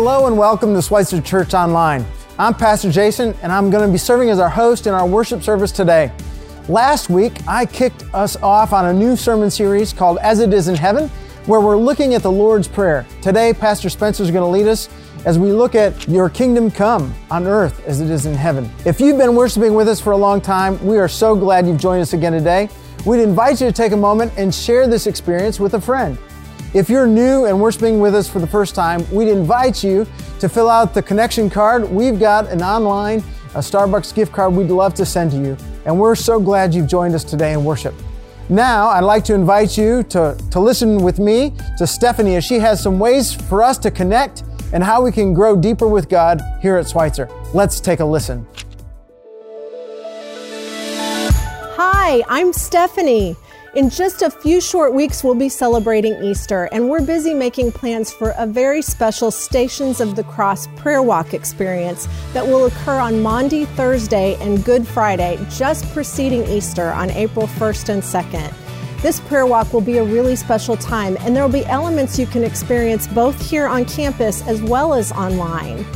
Hello and welcome to Schweitzer Church Online. I'm Pastor Jason and I'm going to be serving as our host in our worship service today. Last week, I kicked us off on a new sermon series called As It Is in Heaven, where we're looking at the Lord's Prayer. Today, Pastor Spencer is going to lead us as we look at Your Kingdom Come on earth as it is in heaven. If you've been worshiping with us for a long time, we are so glad you've joined us again today. We'd invite you to take a moment and share this experience with a friend. If you're new and worshiping with us for the first time, we'd invite you to fill out the connection card. We've got an online a Starbucks gift card we'd love to send to you. And we're so glad you've joined us today in worship. Now, I'd like to invite you to, to listen with me to Stephanie as she has some ways for us to connect and how we can grow deeper with God here at Schweitzer. Let's take a listen. Hi, I'm Stephanie. In just a few short weeks, we'll be celebrating Easter, and we're busy making plans for a very special Stations of the Cross prayer walk experience that will occur on Maundy, Thursday, and Good Friday, just preceding Easter on April 1st and 2nd. This prayer walk will be a really special time, and there will be elements you can experience both here on campus as well as online.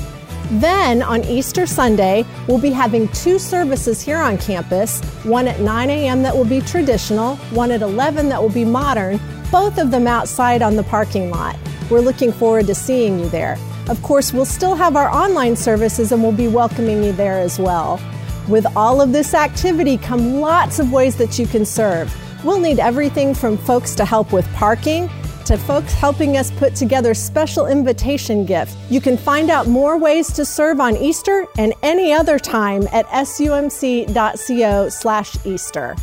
Then on Easter Sunday, we'll be having two services here on campus one at 9 a.m. that will be traditional, one at 11 that will be modern, both of them outside on the parking lot. We're looking forward to seeing you there. Of course, we'll still have our online services and we'll be welcoming you there as well. With all of this activity come lots of ways that you can serve. We'll need everything from folks to help with parking to folks helping us put together special invitation gifts. You can find out more ways to serve on Easter and any other time at sumc.co/easter.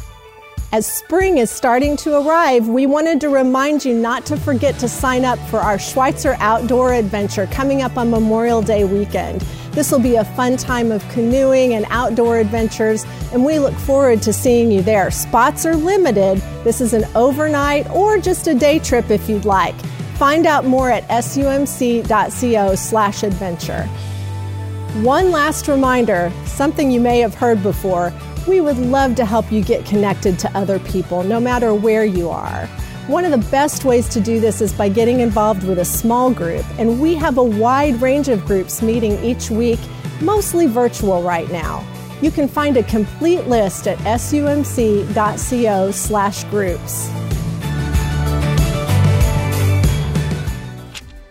As spring is starting to arrive, we wanted to remind you not to forget to sign up for our Schweitzer Outdoor Adventure coming up on Memorial Day weekend. This will be a fun time of canoeing and outdoor adventures, and we look forward to seeing you there. Spots are limited. This is an overnight or just a day trip if you'd like. Find out more at sumc.co/adventure. One last reminder, something you may have heard before. We would love to help you get connected to other people, no matter where you are. One of the best ways to do this is by getting involved with a small group, and we have a wide range of groups meeting each week, mostly virtual right now. You can find a complete list at sumc.co/groups.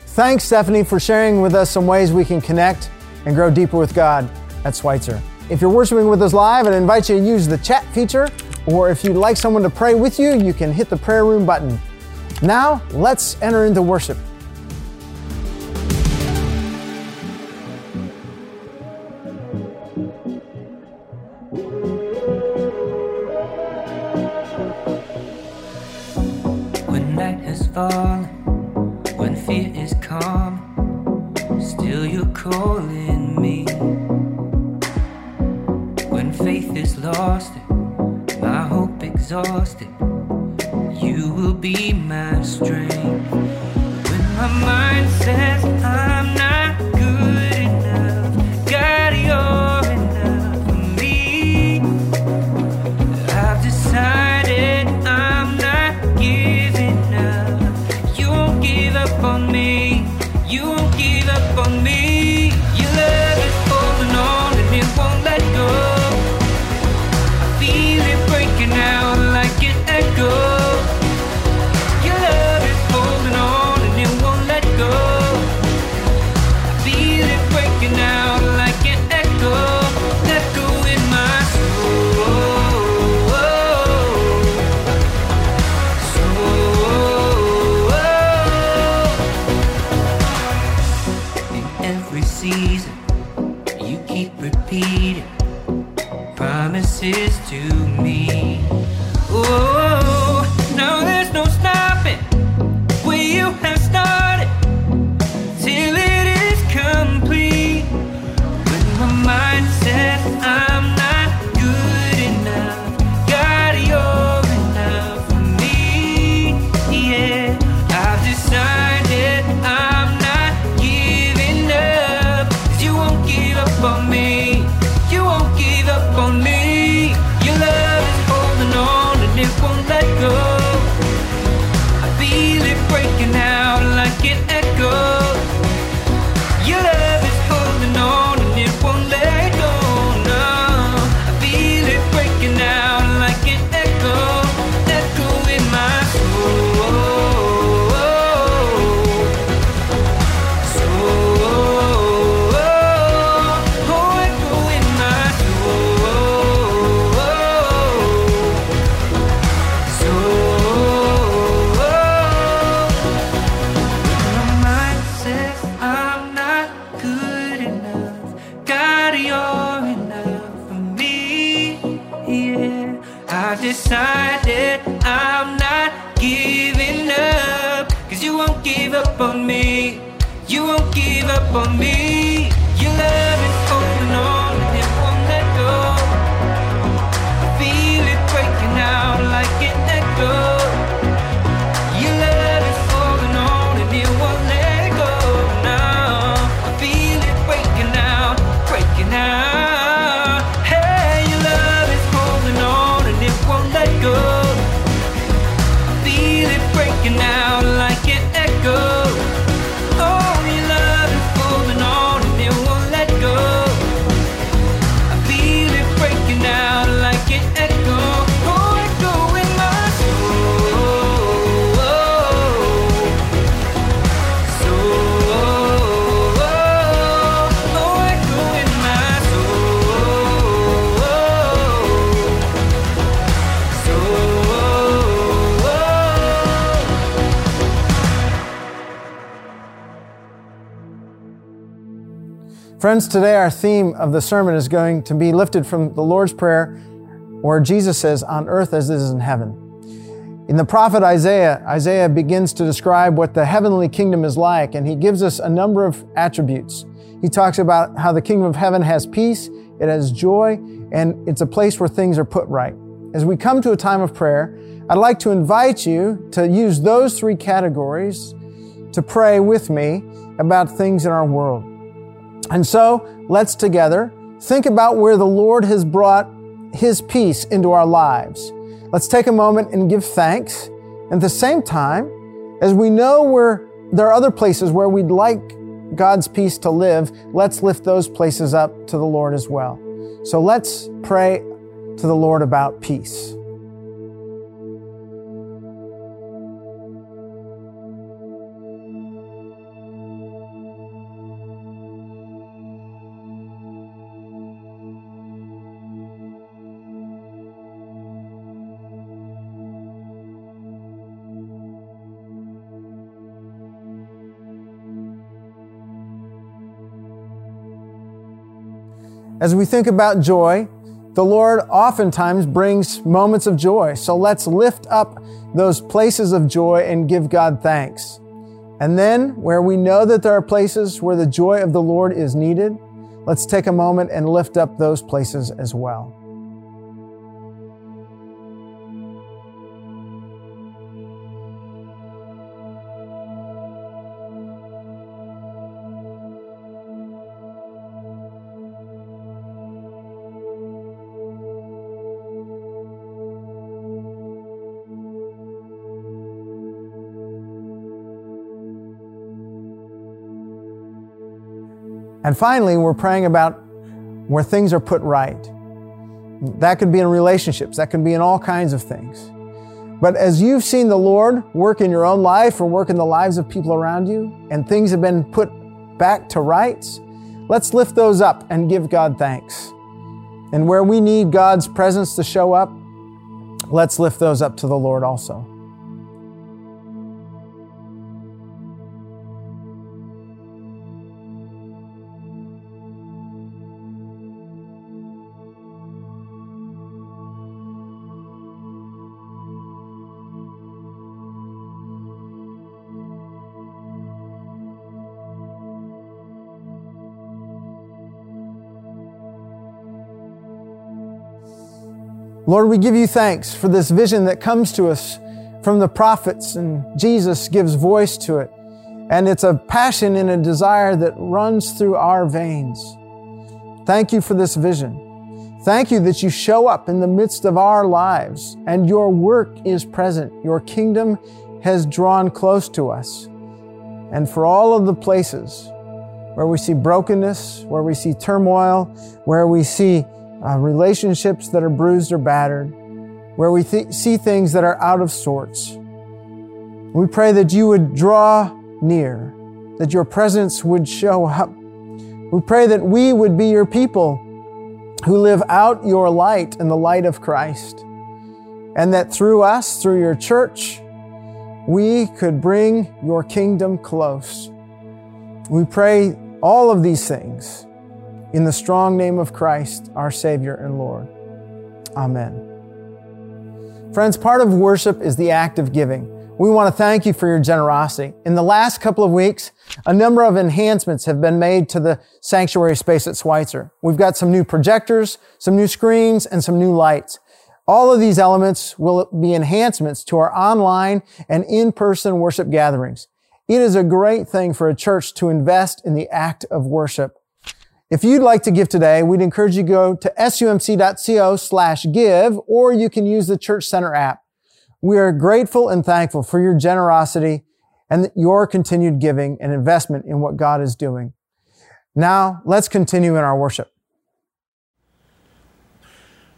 Thanks, Stephanie, for sharing with us some ways we can connect and grow deeper with God at Schweitzer. If you're worshiping with us live, I'd invite you to use the chat feature, or if you'd like someone to pray with you, you can hit the prayer room button. Now, let's enter into worship. Friends, today our theme of the sermon is going to be lifted from the Lord's Prayer, where Jesus says, On earth as it is in heaven. In the prophet Isaiah, Isaiah begins to describe what the heavenly kingdom is like, and he gives us a number of attributes. He talks about how the kingdom of heaven has peace, it has joy, and it's a place where things are put right. As we come to a time of prayer, I'd like to invite you to use those three categories to pray with me about things in our world. And so let's together think about where the Lord has brought His peace into our lives. Let's take a moment and give thanks. At the same time, as we know where there are other places where we'd like God's peace to live, let's lift those places up to the Lord as well. So let's pray to the Lord about peace. As we think about joy, the Lord oftentimes brings moments of joy. So let's lift up those places of joy and give God thanks. And then, where we know that there are places where the joy of the Lord is needed, let's take a moment and lift up those places as well. And finally, we're praying about where things are put right. That could be in relationships, that could be in all kinds of things. But as you've seen the Lord work in your own life or work in the lives of people around you, and things have been put back to rights, let's lift those up and give God thanks. And where we need God's presence to show up, let's lift those up to the Lord also. Lord, we give you thanks for this vision that comes to us from the prophets, and Jesus gives voice to it. And it's a passion and a desire that runs through our veins. Thank you for this vision. Thank you that you show up in the midst of our lives and your work is present. Your kingdom has drawn close to us. And for all of the places where we see brokenness, where we see turmoil, where we see uh, relationships that are bruised or battered, where we th- see things that are out of sorts. We pray that you would draw near, that your presence would show up. We pray that we would be your people who live out your light and the light of Christ, and that through us, through your church, we could bring your kingdom close. We pray all of these things in the strong name of Christ, our Savior and Lord. Amen. Friends, part of worship is the act of giving. We want to thank you for your generosity. In the last couple of weeks, a number of enhancements have been made to the sanctuary space at Schweitzer. We've got some new projectors, some new screens, and some new lights. All of these elements will be enhancements to our online and in-person worship gatherings. It is a great thing for a church to invest in the act of worship. If you'd like to give today, we'd encourage you to go to sumc.co slash give, or you can use the Church Center app. We are grateful and thankful for your generosity and your continued giving and investment in what God is doing. Now, let's continue in our worship.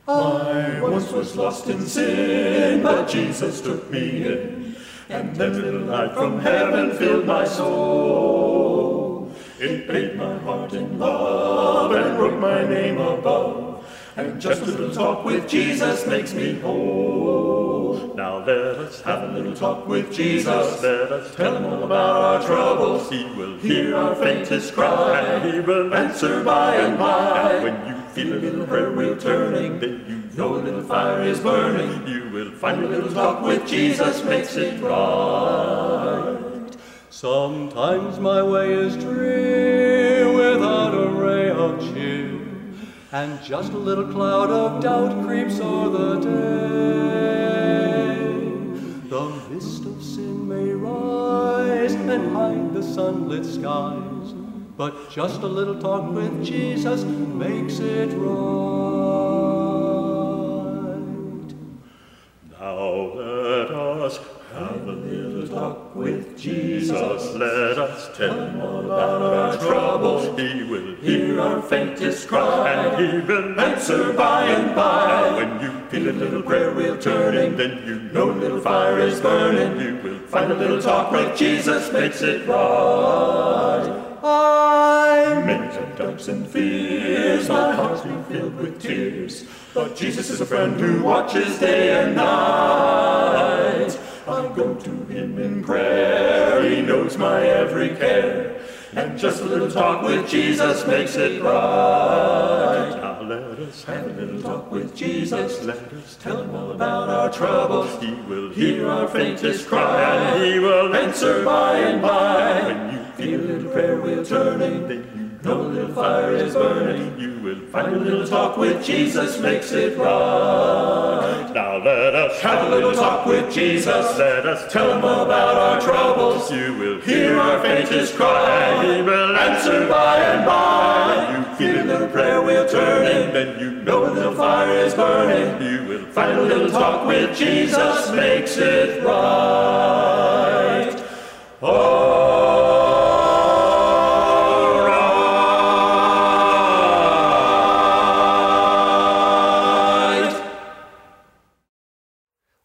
I once was lost in sin, but Jesus took me in, and then little light from heaven filled my soul. It bathed my heart in love and wrote my name above, and just a little talk with Jesus makes me whole. Now let us have a little talk with Jesus. Let us tell him all about our troubles. He will hear our faintest cry, and he will answer by and by. And when you feel a little prayer wheel turning, then you know a little fire is burning. You will find a little talk with Jesus makes it right. Sometimes my way is drear without a ray of cheer, and just a little cloud of doubt creeps o'er the day. The mist of sin may rise and hide the sunlit skies, but just a little talk with Jesus makes it right. Talk with Jesus. Let us tell him all about our troubles. He will hear our faintest cry, and he will answer by and by. When you feel a little prayer wheel turning, then you know a little fire is burning. You will find a little talk with Jesus makes it right. I may have doubts and fears, my heart's been filled with tears. But Jesus is a friend who watches day and night. I go to him in prayer, he knows my every care. And just a little talk with Jesus makes it right. Now let us have a little talk with Jesus. Let us tell him all about our troubles. He will hear our faintest cry, and he will answer by and by. When you feel a little prayer wheel turning, then you know a little fire is burning. You will find a little talk with Jesus makes it right. Now let us have a little talk with Jesus. Let us tell him about our troubles. You will hear our faintest cry. He will answer by and by. You feel a little prayer wheel turning, then you know a little fire is burning. You will find a little talk with Jesus makes it right. All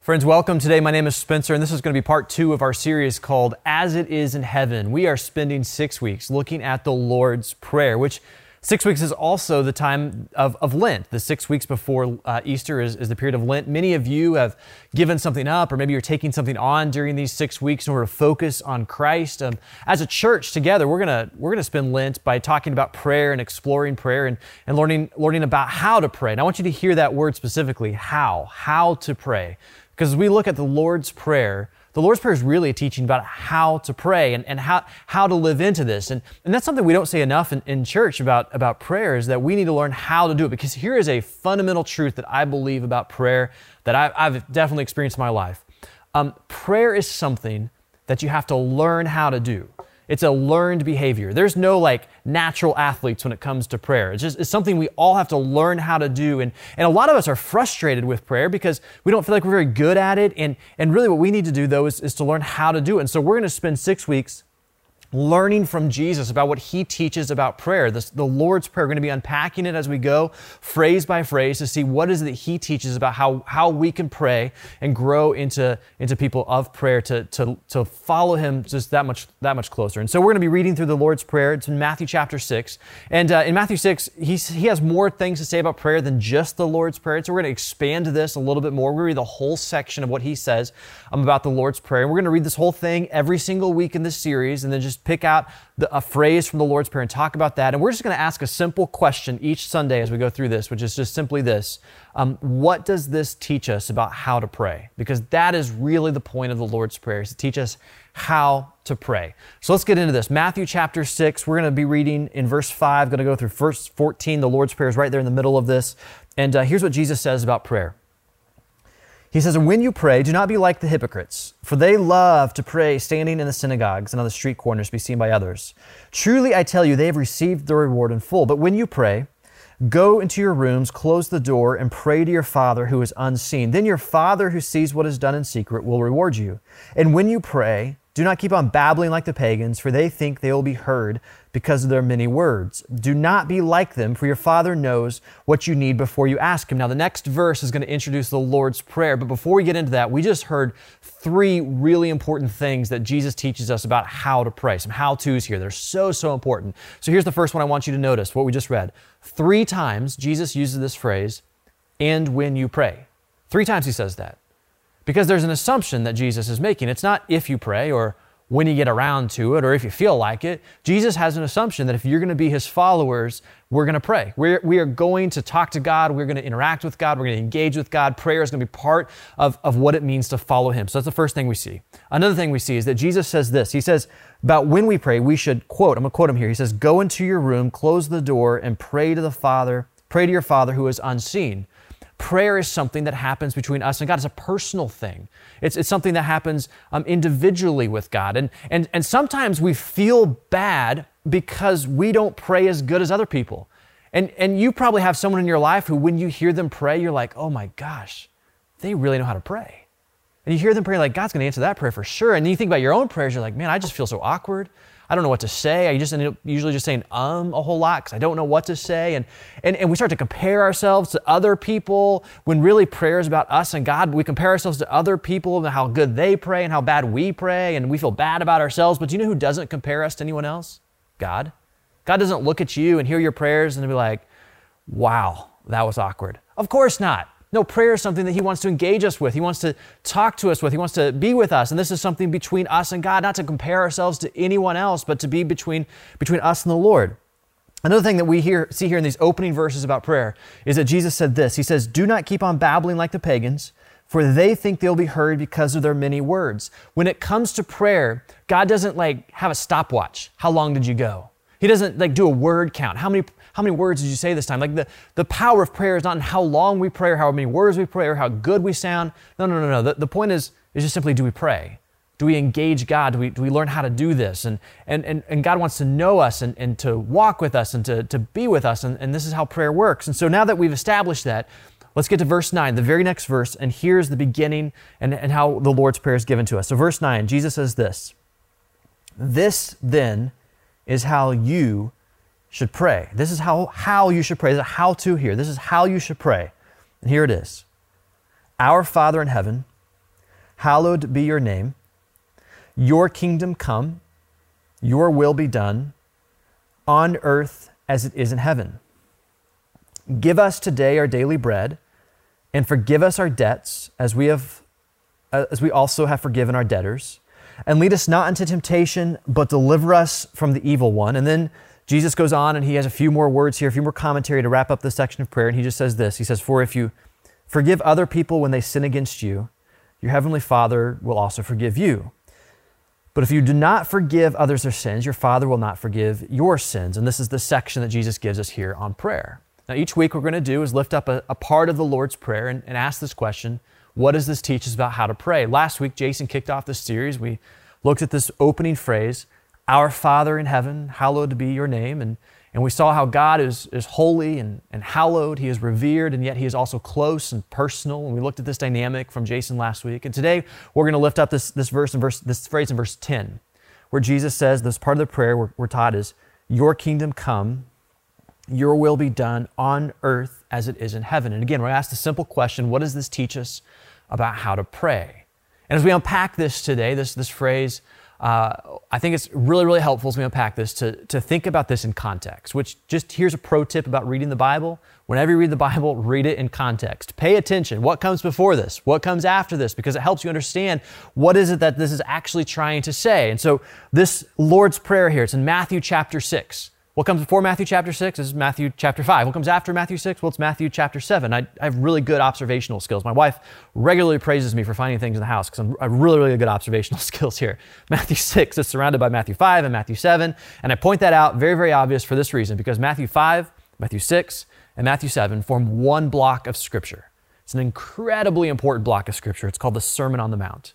Friends, welcome today. My name is Spencer, and this is going to be part two of our series called As It Is in Heaven. We are spending six weeks looking at the Lord's Prayer, which six weeks is also the time of, of Lent. The six weeks before uh, Easter is, is the period of Lent. Many of you have given something up, or maybe you're taking something on during these six weeks in order to focus on Christ. Um, as a church together, we're gonna we're gonna spend Lent by talking about prayer and exploring prayer and, and learning learning about how to pray. And I want you to hear that word specifically, how, how to pray. Because as we look at the Lord's Prayer, the Lord's Prayer is really a teaching about how to pray and, and how, how to live into this. And, and that's something we don't say enough in, in church about, about prayer is that we need to learn how to do it. Because here is a fundamental truth that I believe about prayer that I, I've definitely experienced in my life. Um, prayer is something that you have to learn how to do. It's a learned behavior. There's no like natural athletes when it comes to prayer. It's just it's something we all have to learn how to do. And, and a lot of us are frustrated with prayer because we don't feel like we're very good at it. And, and really what we need to do though is, is to learn how to do it. And so we're going to spend six weeks learning from Jesus about what he teaches about prayer. The Lord's Prayer, we're going to be unpacking it as we go, phrase by phrase, to see what is it that he teaches about how, how we can pray and grow into, into people of prayer to, to, to follow him just that much, that much closer. And so we're going to be reading through the Lord's Prayer. It's in Matthew chapter 6. And uh, in Matthew 6, he's, he has more things to say about prayer than just the Lord's Prayer. So we're going to expand this a little bit more. We're going to read the whole section of what he says about the Lord's Prayer. And we're going to read this whole thing every single week in this series and then just pick out the, a phrase from the Lord's Prayer and talk about that. And we're just going to ask a simple question each Sunday as we go through this, which is just simply this um, What does this teach us about how to pray? Because that is really the point of the Lord's Prayer, is to teach us how to pray. So let's get into this. Matthew chapter 6, we're going to be reading in verse 5, going to go through verse 14. The Lord's Prayer is right there in the middle of this. And uh, here's what Jesus says about prayer. He says, when you pray, do not be like the hypocrites, for they love to pray standing in the synagogues and on the street corners to be seen by others. Truly, I tell you, they have received their reward in full. But when you pray, go into your rooms, close the door, and pray to your Father who is unseen. Then your Father who sees what is done in secret will reward you. And when you pray, do not keep on babbling like the pagans, for they think they will be heard because of their many words. Do not be like them, for your Father knows what you need before you ask Him. Now, the next verse is going to introduce the Lord's Prayer, but before we get into that, we just heard three really important things that Jesus teaches us about how to pray. Some how to's here. They're so, so important. So here's the first one I want you to notice what we just read. Three times Jesus uses this phrase, and when you pray. Three times He says that because there's an assumption that Jesus is making. It's not if you pray or when you get around to it or if you feel like it. Jesus has an assumption that if you're going to be his followers, we're going to pray. We're, we are going to talk to God. We're going to interact with God. We're going to engage with God. Prayer is going to be part of, of what it means to follow him. So that's the first thing we see. Another thing we see is that Jesus says this. He says about when we pray, we should quote, I'm going to quote him here. He says, Go into your room, close the door, and pray to the Father, pray to your Father who is unseen. Prayer is something that happens between us and God. It's a personal thing. It's, it's something that happens um, individually with God. And, and, and sometimes we feel bad because we don't pray as good as other people. And, and you probably have someone in your life who, when you hear them pray, you're like, oh my gosh, they really know how to pray. And you hear them pray, like, God's going to answer that prayer for sure. And then you think about your own prayers, you're like, man, I just feel so awkward. I don't know what to say. I just end up usually just saying um a whole lot because I don't know what to say. And, and, and we start to compare ourselves to other people when really prayer is about us and God. We compare ourselves to other people and how good they pray and how bad we pray, and we feel bad about ourselves. But do you know who doesn't compare us to anyone else? God. God doesn't look at you and hear your prayers and be like, wow, that was awkward. Of course not. No, prayer is something that He wants to engage us with. He wants to talk to us with. He wants to be with us. And this is something between us and God, not to compare ourselves to anyone else, but to be between, between us and the Lord. Another thing that we hear, see here in these opening verses about prayer is that Jesus said this He says, Do not keep on babbling like the pagans, for they think they'll be heard because of their many words. When it comes to prayer, God doesn't like have a stopwatch. How long did you go? He doesn't like do a word count. How many how many words did you say this time? Like the, the power of prayer is not in how long we pray or how many words we pray or how good we sound. No, no, no, no. The, the point is, is just simply do we pray? Do we engage God? Do we, do we learn how to do this? And, and, and, and God wants to know us and, and to walk with us and to, to be with us. And, and this is how prayer works. And so now that we've established that, let's get to verse 9, the very next verse. And here's the beginning and, and how the Lord's Prayer is given to us. So, verse 9, Jesus says this This then is how you should pray. This is how, how you should pray. This is how to here. This is how you should pray. And here it is Our Father in heaven, hallowed be your name. Your kingdom come, your will be done, on earth as it is in heaven. Give us today our daily bread, and forgive us our debts as we have uh, as we also have forgiven our debtors. And lead us not into temptation, but deliver us from the evil one. And then Jesus goes on and he has a few more words here, a few more commentary to wrap up this section of prayer. And he just says this He says, For if you forgive other people when they sin against you, your heavenly Father will also forgive you. But if you do not forgive others their sins, your Father will not forgive your sins. And this is the section that Jesus gives us here on prayer. Now, each week, we're going to do is lift up a, a part of the Lord's Prayer and, and ask this question What does this teach us about how to pray? Last week, Jason kicked off this series. We looked at this opening phrase our Father in heaven, hallowed be your name. And, and we saw how God is, is holy and, and hallowed. He is revered, and yet He is also close and personal. And we looked at this dynamic from Jason last week. And today we're going to lift up this, this verse and verse, this phrase in verse 10, where Jesus says, this part of the prayer we're, we're taught is, Your kingdom come, your will be done on earth as it is in heaven. And again, we're asked the simple question what does this teach us about how to pray? And as we unpack this today, this, this phrase, uh, I think it's really, really helpful as we unpack this to, to think about this in context, which just here's a pro tip about reading the Bible. Whenever you read the Bible, read it in context. Pay attention. What comes before this? What comes after this? Because it helps you understand what is it that this is actually trying to say. And so this Lord's Prayer here, it's in Matthew chapter 6. What comes before Matthew chapter 6 is Matthew chapter 5. What comes after Matthew 6? Well, it's Matthew chapter 7. I, I have really good observational skills. My wife regularly praises me for finding things in the house because I have really, really good observational skills here. Matthew 6 is surrounded by Matthew 5 and Matthew 7. And I point that out very, very obvious for this reason because Matthew 5, Matthew 6, and Matthew 7 form one block of Scripture. It's an incredibly important block of Scripture. It's called the Sermon on the Mount.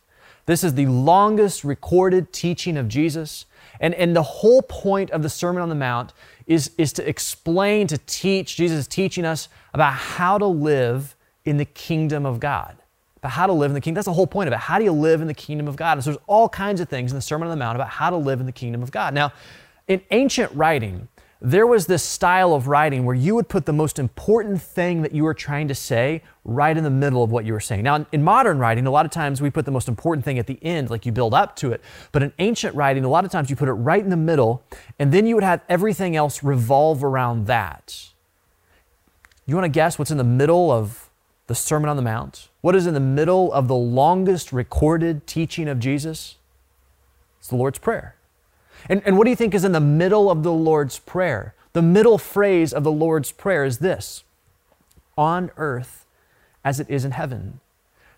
This is the longest recorded teaching of Jesus. And, and the whole point of the Sermon on the Mount is, is to explain, to teach. Jesus teaching us about how to live in the kingdom of God. About how to live in the kingdom. That's the whole point of it. How do you live in the kingdom of God? And so there's all kinds of things in the Sermon on the Mount about how to live in the kingdom of God. Now, in ancient writing, there was this style of writing where you would put the most important thing that you were trying to say right in the middle of what you were saying. Now, in modern writing, a lot of times we put the most important thing at the end, like you build up to it. But in ancient writing, a lot of times you put it right in the middle, and then you would have everything else revolve around that. You want to guess what's in the middle of the Sermon on the Mount? What is in the middle of the longest recorded teaching of Jesus? It's the Lord's Prayer. And, and what do you think is in the middle of the Lord's Prayer? The middle phrase of the Lord's Prayer is this on earth as it is in heaven.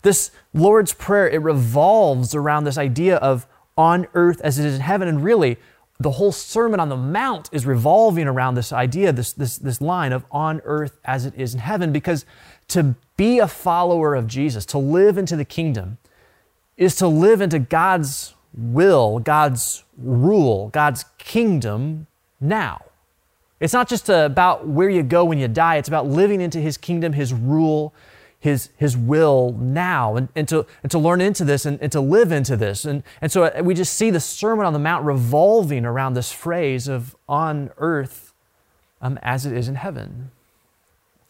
This Lord's Prayer, it revolves around this idea of on earth as it is in heaven. And really, the whole Sermon on the Mount is revolving around this idea, this, this, this line of on earth as it is in heaven, because to be a follower of Jesus, to live into the kingdom, is to live into God's will, God's rule, God's kingdom now. It's not just about where you go when you die, it's about living into His kingdom, His rule, His, his will now, and, and, to, and to learn into this and, and to live into this. And, and so we just see the Sermon on the Mount revolving around this phrase of on earth um, as it is in heaven.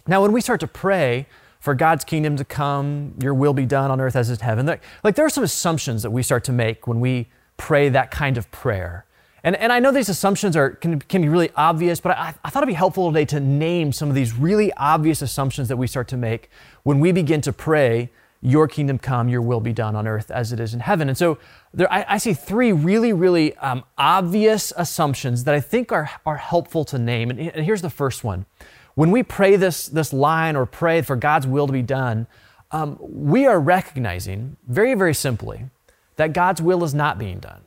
Now, when we start to pray, for God's kingdom to come, your will be done on earth as in heaven. Like, there are some assumptions that we start to make when we pray that kind of prayer. And, and I know these assumptions are, can, can be really obvious, but I, I thought it'd be helpful today to name some of these really obvious assumptions that we start to make when we begin to pray, Your kingdom come, Your will be done on earth as it is in heaven. And so there, I, I see three really, really um, obvious assumptions that I think are, are helpful to name. And here's the first one when we pray this, this line or pray for God's will to be done, um, we are recognizing very, very simply that God's will is not being done.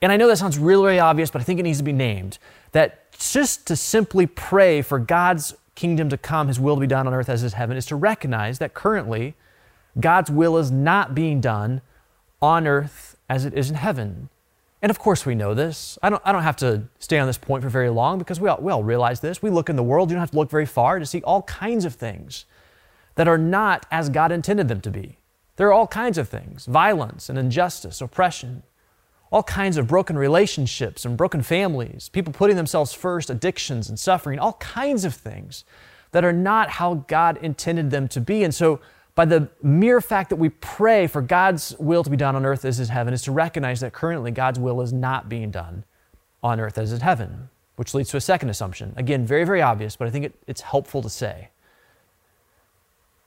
And I know that sounds really, really obvious, but I think it needs to be named. That just to simply pray for God's kingdom to come, His will to be done on earth as is heaven, is to recognize that currently God's will is not being done on earth as it is in heaven. And of course, we know this. I don't, I don't have to stay on this point for very long because we all, we all realize this. We look in the world, you don't have to look very far to see all kinds of things that are not as God intended them to be. There are all kinds of things violence and injustice, oppression, all kinds of broken relationships and broken families, people putting themselves first, addictions and suffering, all kinds of things that are not how God intended them to be. And so, by the mere fact that we pray for God's will to be done on earth as is heaven, is to recognize that currently God's will is not being done on earth as is heaven, which leads to a second assumption. Again, very, very obvious, but I think it, it's helpful to say.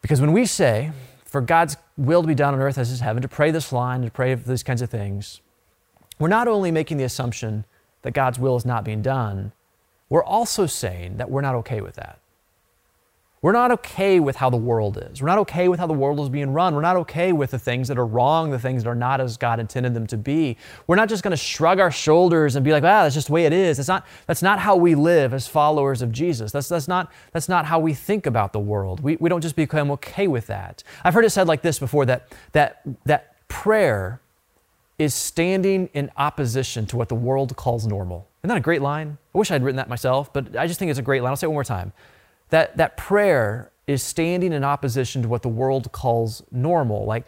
Because when we say, for God's will to be done on earth as is heaven, to pray this line, to pray these kinds of things, we're not only making the assumption that God's will is not being done, we're also saying that we're not okay with that. We're not okay with how the world is. We're not okay with how the world is being run. We're not okay with the things that are wrong, the things that are not as God intended them to be. We're not just going to shrug our shoulders and be like, ah, that's just the way it is. That's not, that's not how we live as followers of Jesus. That's, that's, not, that's not how we think about the world. We, we don't just become okay with that. I've heard it said like this before that, that, that prayer is standing in opposition to what the world calls normal. Isn't that a great line? I wish I'd written that myself, but I just think it's a great line. I'll say it one more time that, that prayer is standing in opposition to what the world calls normal. Like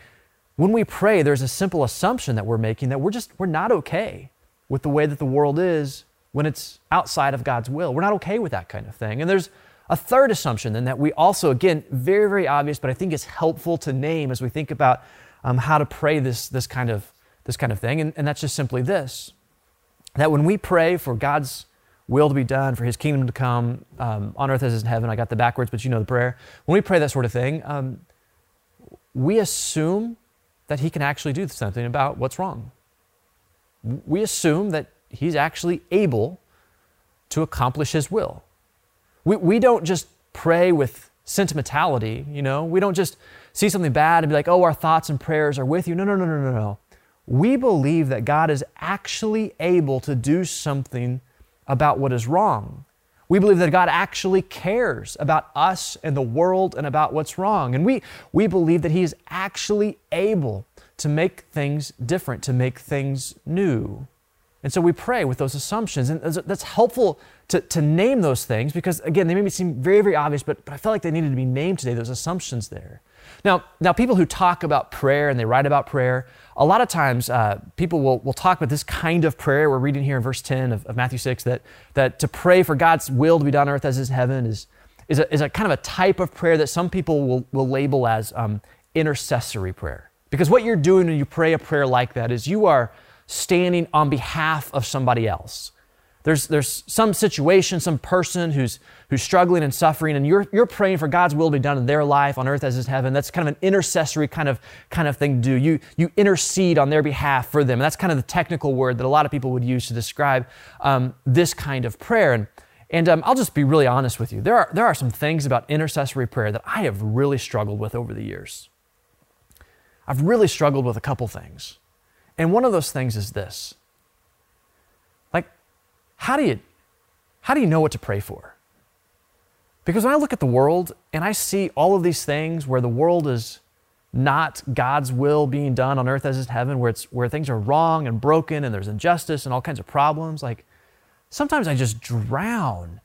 when we pray, there's a simple assumption that we're making that we're just, we're not okay with the way that the world is when it's outside of God's will. We're not okay with that kind of thing. And there's a third assumption then that we also, again, very, very obvious, but I think it's helpful to name as we think about um, how to pray this, this kind of this kind of thing, and, and that's just simply this that when we pray for God's will to be done, for his kingdom to come um, on earth as is in heaven, I got the backwards, but you know the prayer. When we pray that sort of thing, um, we assume that he can actually do something about what's wrong. We assume that he's actually able to accomplish his will. We, we don't just pray with sentimentality, you know, we don't just see something bad and be like, oh, our thoughts and prayers are with you. No, no, no, no, no, no. We believe that God is actually able to do something about what is wrong. We believe that God actually cares about us and the world and about what's wrong. And we, we believe that He is actually able to make things different, to make things new. And so we pray with those assumptions. And that's helpful to, to name those things because, again, they may seem very, very obvious, but, but I felt like they needed to be named today, those assumptions there. Now, now, people who talk about prayer and they write about prayer, a lot of times uh, people will, will talk about this kind of prayer. We're reading here in verse 10 of, of, Matthew 6 that, that to pray for God's will to be done on earth as is in heaven is, is, a, is a kind of a type of prayer that some people will, will label as um, intercessory prayer. Because what you're doing when you pray a prayer like that is you are standing on behalf of somebody else. There's, there's some situation, some person who's, who's struggling and suffering, and you're, you're praying for God's will to be done in their life on earth as is heaven. That's kind of an intercessory kind of, kind of thing to do. You, you intercede on their behalf for them. And that's kind of the technical word that a lot of people would use to describe um, this kind of prayer. And, and um, I'll just be really honest with you. There are, there are some things about intercessory prayer that I have really struggled with over the years. I've really struggled with a couple things. And one of those things is this how do you how do you know what to pray for? Because when I look at the world and I see all of these things where the world is not God's will being done on earth as is heaven, where it's where things are wrong and broken and there's injustice and all kinds of problems, like sometimes I just drown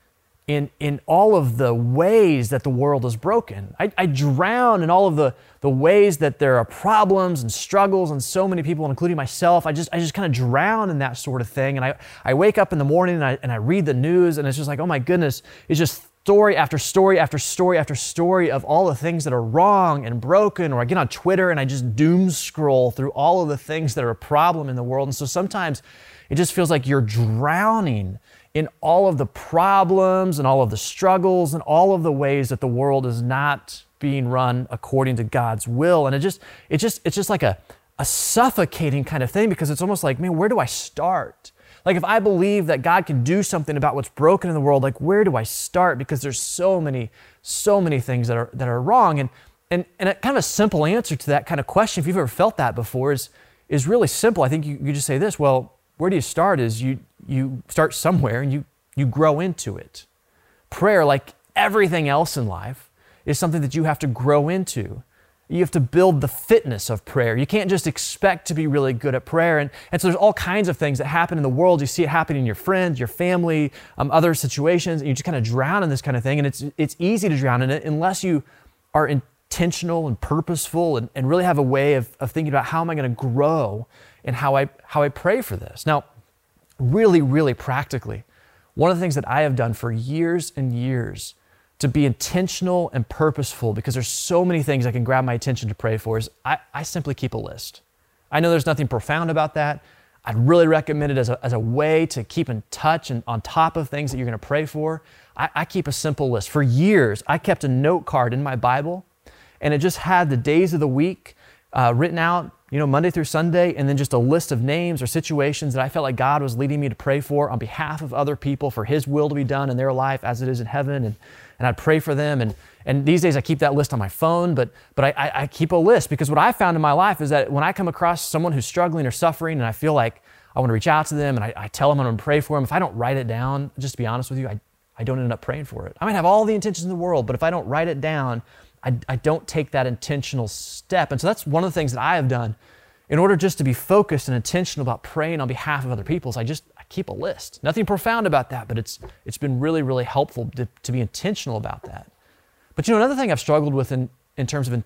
in, in all of the ways that the world is broken. I, I, drown in all of the, the ways that there are problems and struggles and so many people, including myself. I just, I just kind of drown in that sort of thing. And I, I wake up in the morning and I, and I read the news and it's just like, oh my goodness, it's just story after story after story after story of all the things that are wrong and broken. Or I get on Twitter and I just doom scroll through all of the things that are a problem in the world. And so sometimes it just feels like you're drowning in all of the problems and all of the struggles and all of the ways that the world is not being run according to God's will. And it just, it just, it's just like a, a suffocating kind of thing because it's almost like, man, where do I start? Like if I believe that God can do something about what's broken in the world, like where do I start? Because there's so many, so many things that are that are wrong. And and and a kind of a simple answer to that kind of question, if you've ever felt that before, is is really simple. I think you, you just say this, well, where do you start? Is you you start somewhere and you you grow into it. Prayer, like everything else in life, is something that you have to grow into. You have to build the fitness of prayer. You can't just expect to be really good at prayer. And, and so there's all kinds of things that happen in the world. You see it happening in your friends, your family, um, other situations, and you just kind of drown in this kind of thing. And it's, it's easy to drown in it unless you are intentional and purposeful and, and really have a way of, of thinking about how am I going to grow and how I, how I pray for this. Now, really, really practically, one of the things that I have done for years and years to be intentional and purposeful, because there's so many things I can grab my attention to pray for, is I, I simply keep a list. I know there's nothing profound about that. I'd really recommend it as a, as a way to keep in touch and on top of things that you're going to pray for. I, I keep a simple list. For years, I kept a note card in my Bible, and it just had the days of the week uh, written out you know, Monday through Sunday, and then just a list of names or situations that I felt like God was leading me to pray for on behalf of other people for His will to be done in their life as it is in heaven. And, and I'd pray for them. And, and these days I keep that list on my phone, but, but I, I, I keep a list because what I found in my life is that when I come across someone who's struggling or suffering and I feel like I want to reach out to them and I, I tell them I'm going to pray for them, if I don't write it down, just to be honest with you, I, I don't end up praying for it. I might have all the intentions in the world, but if I don't write it down, I, I don't take that intentional step. And so that's one of the things that I have done in order just to be focused and intentional about praying on behalf of other people. I just I keep a list. Nothing profound about that, but it's it's been really, really helpful to, to be intentional about that. But you know, another thing I've struggled with in, in terms of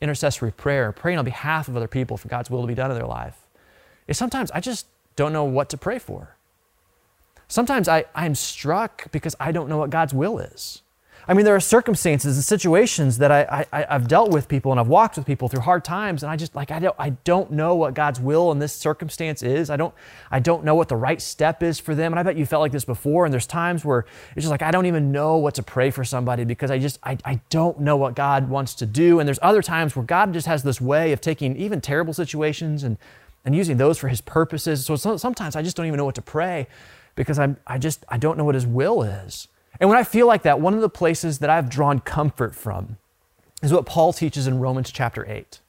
intercessory prayer, praying on behalf of other people for God's will to be done in their life, is sometimes I just don't know what to pray for. Sometimes I, I'm struck because I don't know what God's will is. I mean, there are circumstances and situations that I, I, I've dealt with people and I've walked with people through hard times, and I just like I don't I don't know what God's will in this circumstance is. I don't I don't know what the right step is for them. And I bet you felt like this before. And there's times where it's just like I don't even know what to pray for somebody because I just I, I don't know what God wants to do. And there's other times where God just has this way of taking even terrible situations and and using those for His purposes. So sometimes I just don't even know what to pray because I'm I just I don't know what His will is. And when I feel like that, one of the places that I've drawn comfort from is what Paul teaches in Romans chapter 8.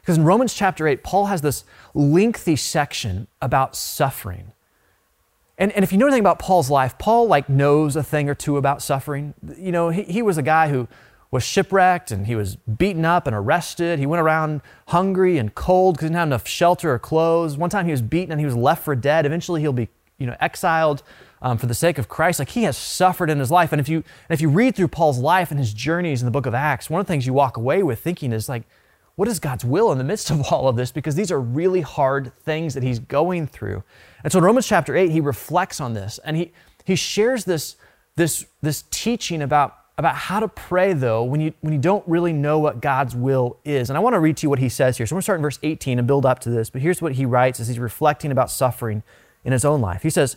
Because in Romans chapter 8, Paul has this lengthy section about suffering. And, and if you know anything about Paul's life, Paul like knows a thing or two about suffering. You know, he, he was a guy who was shipwrecked and he was beaten up and arrested. He went around hungry and cold because he didn't have enough shelter or clothes. One time he was beaten and he was left for dead. Eventually he'll be, you know, exiled um, for the sake of Christ. Like he has suffered in his life. And if you if you read through Paul's life and his journeys in the book of Acts, one of the things you walk away with thinking is like, what is God's will in the midst of all of this? Because these are really hard things that he's going through. And so in Romans chapter 8, he reflects on this and he he shares this this this teaching about about how to pray though when you when you don't really know what God's will is. And I want to read to you what he says here. So I'm going to start in verse 18 and build up to this. But here's what he writes as he's reflecting about suffering in his own life. He says,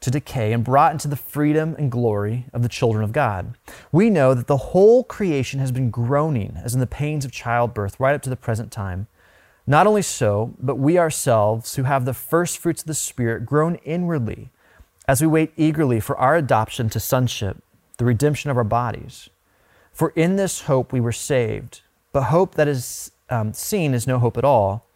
to decay and brought into the freedom and glory of the children of God. We know that the whole creation has been groaning as in the pains of childbirth right up to the present time. Not only so, but we ourselves, who have the first fruits of the Spirit, groan inwardly as we wait eagerly for our adoption to sonship, the redemption of our bodies. For in this hope we were saved. But hope that is um, seen is no hope at all.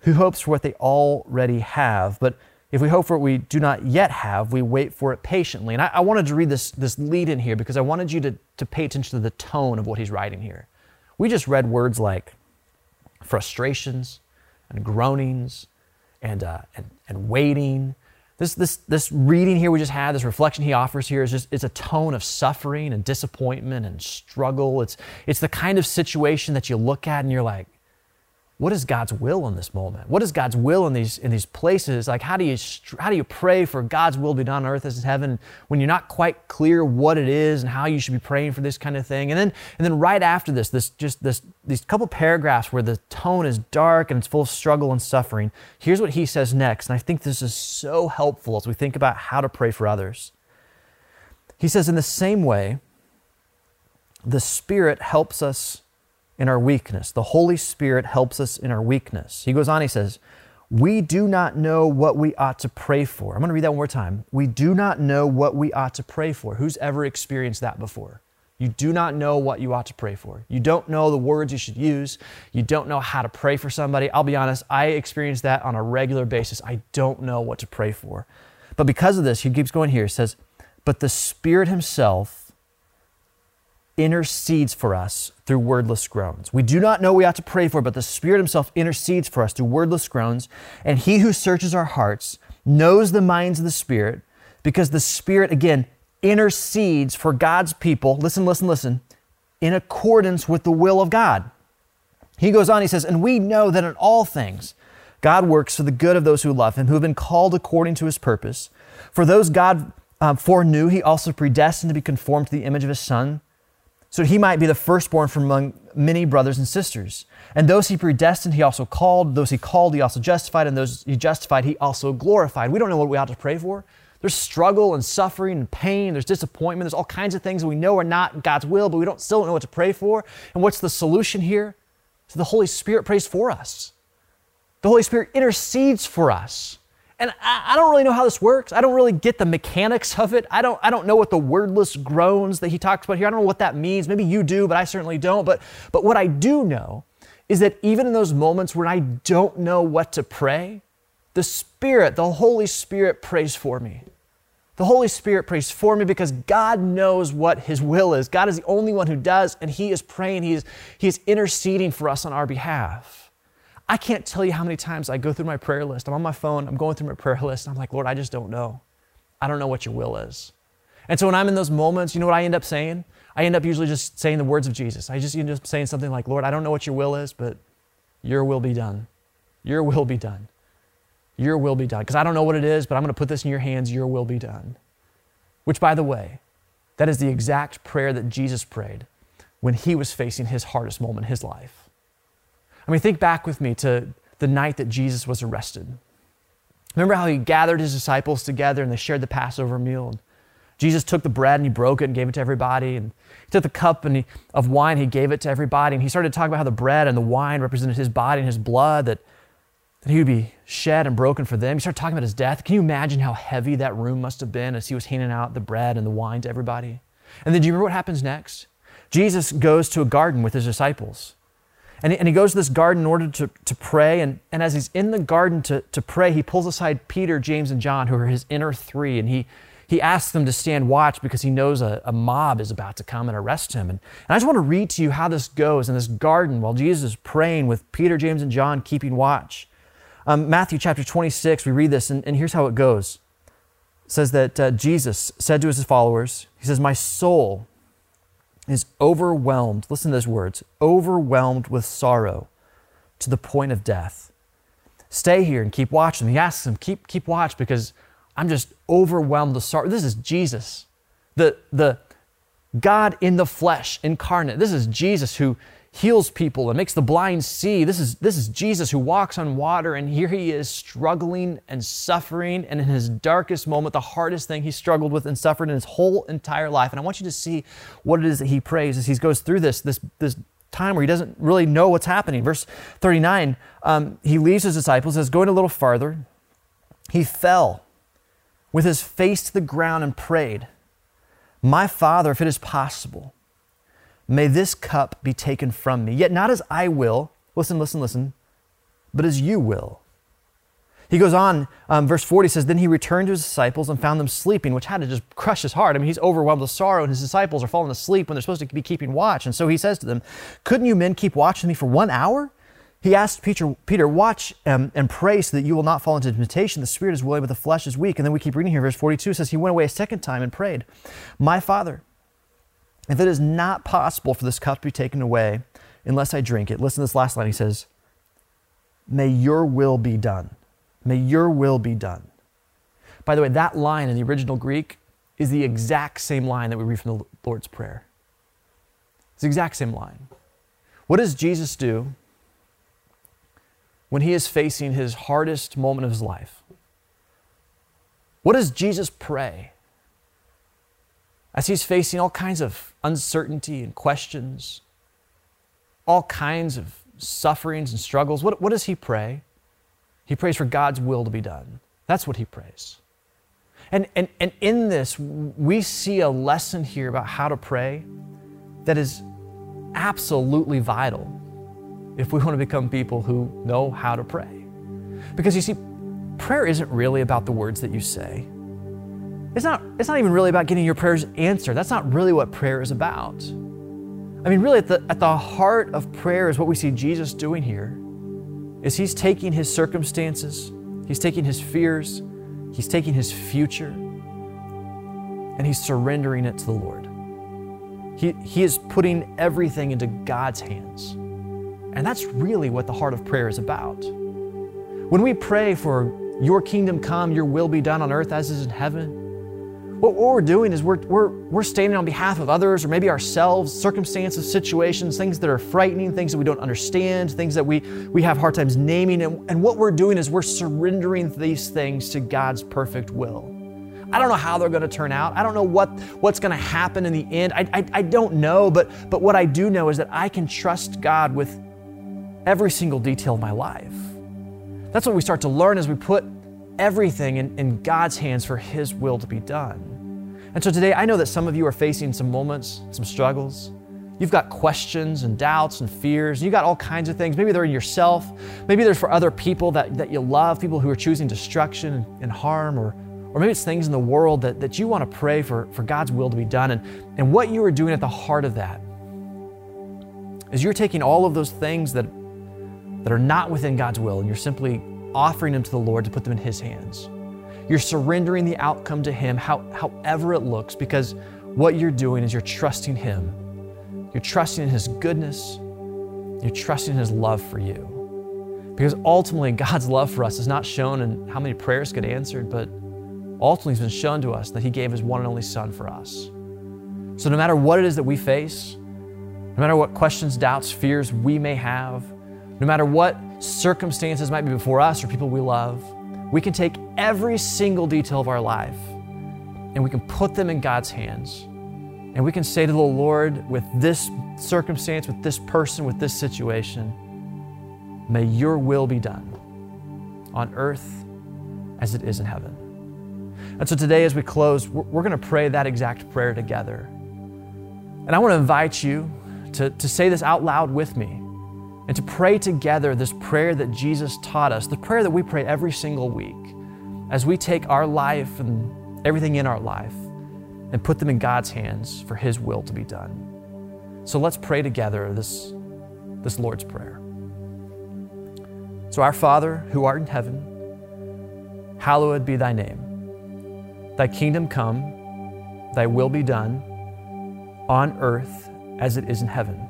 Who hopes for what they already have? But if we hope for what we do not yet have, we wait for it patiently. And I, I, wanted to read this, this lead in here because I wanted you to, to pay attention to the tone of what he's writing here. We just read words like frustrations and groanings and, uh, and, and waiting. This, this, this reading here we just had, this reflection he offers here is just it's a tone of suffering and disappointment and struggle. It's, it's the kind of situation that you look at and you're like, what is God's will in this moment? What is God's will in these in these places? Like how do you how do you pray for God's will to be done on earth as in heaven when you're not quite clear what it is and how you should be praying for this kind of thing? And then and then right after this, this just this these couple paragraphs where the tone is dark and it's full of struggle and suffering. Here's what he says next, and I think this is so helpful as we think about how to pray for others. He says, in the same way, the Spirit helps us in our weakness. The Holy Spirit helps us in our weakness. He goes on, he says, We do not know what we ought to pray for. I'm going to read that one more time. We do not know what we ought to pray for. Who's ever experienced that before? You do not know what you ought to pray for. You don't know the words you should use. You don't know how to pray for somebody. I'll be honest, I experience that on a regular basis. I don't know what to pray for. But because of this, he keeps going here. He says, But the Spirit Himself intercedes for us through wordless groans. We do not know we ought to pray for, but the Spirit Himself intercedes for us through wordless groans. And He who searches our hearts knows the minds of the Spirit because the Spirit, again, intercedes for God's people. Listen, listen, listen. In accordance with the will of God. He goes on, he says, And we know that in all things God works for the good of those who love Him, who have been called according to His purpose. For those God um, foreknew, He also predestined to be conformed to the image of His Son so he might be the firstborn from among many brothers and sisters. And those he predestined, he also called. Those he called, he also justified. And those he justified, he also glorified. We don't know what we ought to pray for. There's struggle and suffering and pain. There's disappointment. There's all kinds of things that we know are not God's will, but we don't still don't know what to pray for. And what's the solution here? So the Holy Spirit prays for us. The Holy Spirit intercedes for us. And I, I, don't really know how this works. I don't really get the mechanics of it. I don't, I don't know what the wordless groans that he talks about here, I don't know what that means. Maybe you do, but I certainly don't. But, but what I do know is that even in those moments where I don't know what to pray, the Spirit, the Holy Spirit prays for me. The Holy Spirit prays for me because God knows what His will is. God is the only one who does, and He is praying, He is, he is interceding for us on our behalf. I can't tell you how many times I go through my prayer list. I'm on my phone, I'm going through my prayer list, and I'm like, Lord, I just don't know. I don't know what your will is. And so when I'm in those moments, you know what I end up saying? I end up usually just saying the words of Jesus. I just end up saying something like, Lord, I don't know what your will is, but your will be done. Your will be done. Your will be done. Because I don't know what it is, but I'm going to put this in your hands. Your will be done. Which, by the way, that is the exact prayer that Jesus prayed when he was facing his hardest moment in his life. I mean, think back with me to the night that Jesus was arrested. Remember how he gathered his disciples together and they shared the Passover meal? And Jesus took the bread and he broke it and gave it to everybody. And he took the cup and he, of wine, he gave it to everybody. And he started talking about how the bread and the wine represented his body and his blood, that, that he would be shed and broken for them. He started talking about his death. Can you imagine how heavy that room must have been as he was handing out the bread and the wine to everybody? And then do you remember what happens next? Jesus goes to a garden with his disciples. And he, and he goes to this garden in order to, to pray. And, and as he's in the garden to, to pray, he pulls aside Peter, James, and John, who are his inner three. And he, he asks them to stand watch because he knows a, a mob is about to come and arrest him. And, and I just want to read to you how this goes in this garden while Jesus is praying with Peter, James, and John keeping watch. Um, Matthew chapter 26, we read this, and, and here's how it goes. It says that uh, Jesus said to his followers, He says, My soul is overwhelmed, listen to those words, overwhelmed with sorrow to the point of death. Stay here and keep watching. He asks them, keep, keep watch because I'm just overwhelmed with sorrow. This is Jesus, the, the God in the flesh, incarnate. This is Jesus who heals people and makes the blind see. This is, this is Jesus who walks on water, and here he is struggling and suffering. And in his darkest moment, the hardest thing he struggled with and suffered in his whole entire life. And I want you to see what it is that he prays as he goes through this, this, this time where he doesn't really know what's happening. Verse 39, um, he leaves his disciples, says, Going a little farther, he fell with his face to the ground and prayed, My Father, if it is possible, May this cup be taken from me, yet not as I will, listen, listen, listen, but as you will. He goes on, um, verse 40 says, Then he returned to his disciples and found them sleeping, which had to just crush his heart. I mean, he's overwhelmed with sorrow, and his disciples are falling asleep when they're supposed to be keeping watch. And so he says to them, Couldn't you men keep watch with me for one hour? He asked Peter, Peter watch um, and pray so that you will not fall into temptation. The spirit is willing, but the flesh is weak. And then we keep reading here, verse 42 says, He went away a second time and prayed, My Father, if it is not possible for this cup to be taken away unless I drink it, listen to this last line. He says, May your will be done. May your will be done. By the way, that line in the original Greek is the exact same line that we read from the Lord's Prayer. It's the exact same line. What does Jesus do when he is facing his hardest moment of his life? What does Jesus pray? As he's facing all kinds of uncertainty and questions, all kinds of sufferings and struggles, what, what does he pray? He prays for God's will to be done. That's what he prays. And, and, and in this, we see a lesson here about how to pray that is absolutely vital if we want to become people who know how to pray. Because you see, prayer isn't really about the words that you say. It's not, it's not even really about getting your prayers answered. That's not really what prayer is about. I mean, really, at the, at the heart of prayer is what we see Jesus doing here is he's taking his circumstances, he's taking his fears, he's taking his future, and he's surrendering it to the Lord. He, he is putting everything into God's hands. And that's really what the heart of prayer is about. When we pray for your kingdom come, your will be done on earth as is in heaven, what, we're doing is we're, we're, we're standing on behalf of others or maybe ourselves, circumstances, situations, things that are frightening, things that we don't understand, things that we, we have hard times naming. And, and what we're doing is we're surrendering these things to God's perfect will. I don't know how they're going to turn out. I don't know what, what's going to happen in the end. I, I, I don't know, but, but what I do know is that I can trust God with every single detail of my life. That's what we start to learn as we put everything in, in God's hands for His will to be done. And so today, I know that some of you are facing some moments, some struggles. You've got questions and doubts and fears. You've got all kinds of things. Maybe they're in yourself. Maybe they're for other people that, that you love, people who are choosing destruction and harm or, or maybe it's things in the world that, that you want to pray for, for God's will to be done. And, and what you are doing at the heart of that is you're taking all of those things that, that are not within God's will and you're simply offering them to the Lord to put them in His hands. You're surrendering the outcome to Him, how, however it looks, because what you're doing is you're trusting Him. You're trusting in His goodness. You're trusting in His love for you. Because ultimately, God's love for us is not shown in how many prayers get answered, but ultimately, it's been shown to us that He gave His one and only Son for us. So, no matter what it is that we face, no matter what questions, doubts, fears we may have, no matter what circumstances might be before us or people we love, we can take every single detail of our life and we can put them in God's hands. And we can say to the Lord, with this circumstance, with this person, with this situation, may your will be done on earth as it is in heaven. And so today, as we close, we're, going to pray that exact prayer together. And I want to invite you to, to say this out loud with me and to pray together this prayer that Jesus taught us, the prayer that we pray every single week as we take our life and everything in our life and put them in God's hands for His will to be done. So let's pray together this, this Lord's Prayer. So, our Father, who art in heaven, hallowed be thy name. Thy kingdom come, thy will be done, on earth as it is in heaven.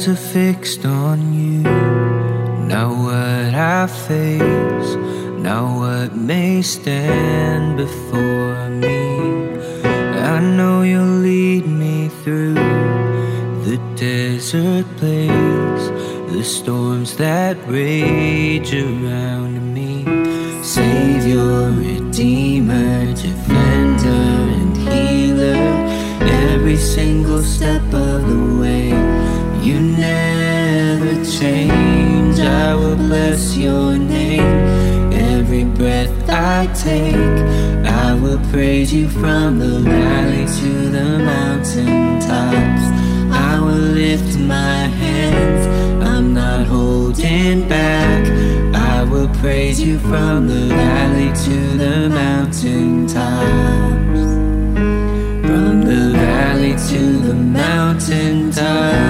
Eyes are fixed on you. Now what I face, now what may stand before me. I know you'll lead me through the desert place, the storms that rage around me. Savior, Redeemer, Defender, and Healer, every single step of the way. You never change, I will bless your name. Every breath I take, I will praise you from the valley to the mountain tops. I will lift my hands, I'm not holding back. I will praise you from the valley to the mountain tops. From the valley to the mountain tops.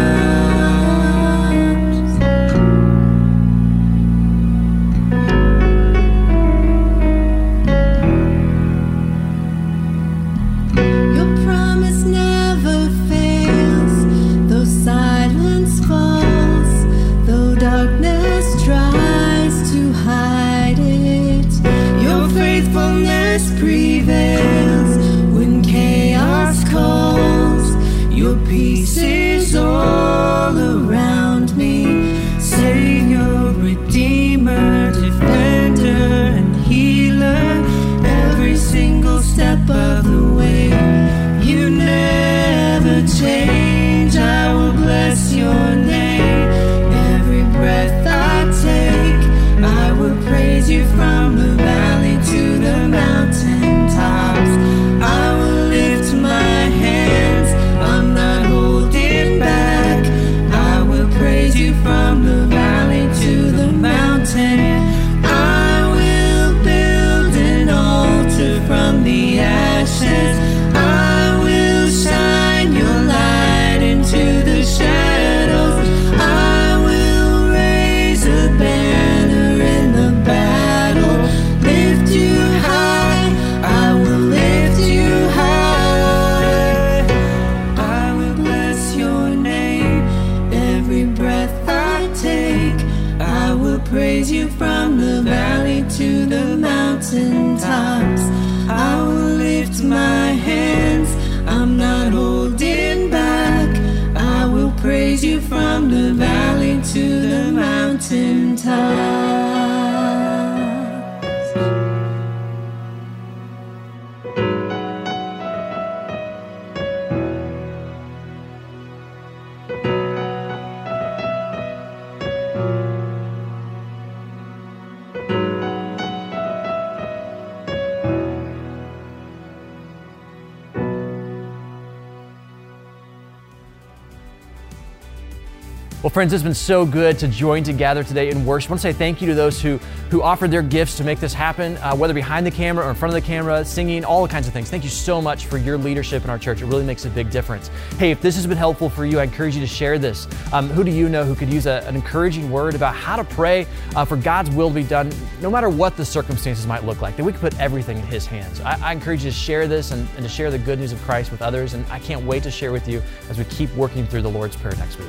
Friends, it's been so good to join together today in worship. I want to say thank you to those who, who offered their gifts to make this happen, uh, whether behind the camera or in front of the camera, singing, all kinds of things. Thank you so much for your leadership in our church. It really makes a big difference. Hey, if this has been helpful for you, I encourage you to share this. Um, who do you know who could use a, an encouraging word about how to pray uh, for God's will to be done, no matter what the circumstances might look like, that we can put everything in His hands? I, I encourage you to share this and, and to share the good news of Christ with others, and I can't wait to share with you as we keep working through the Lord's Prayer next week.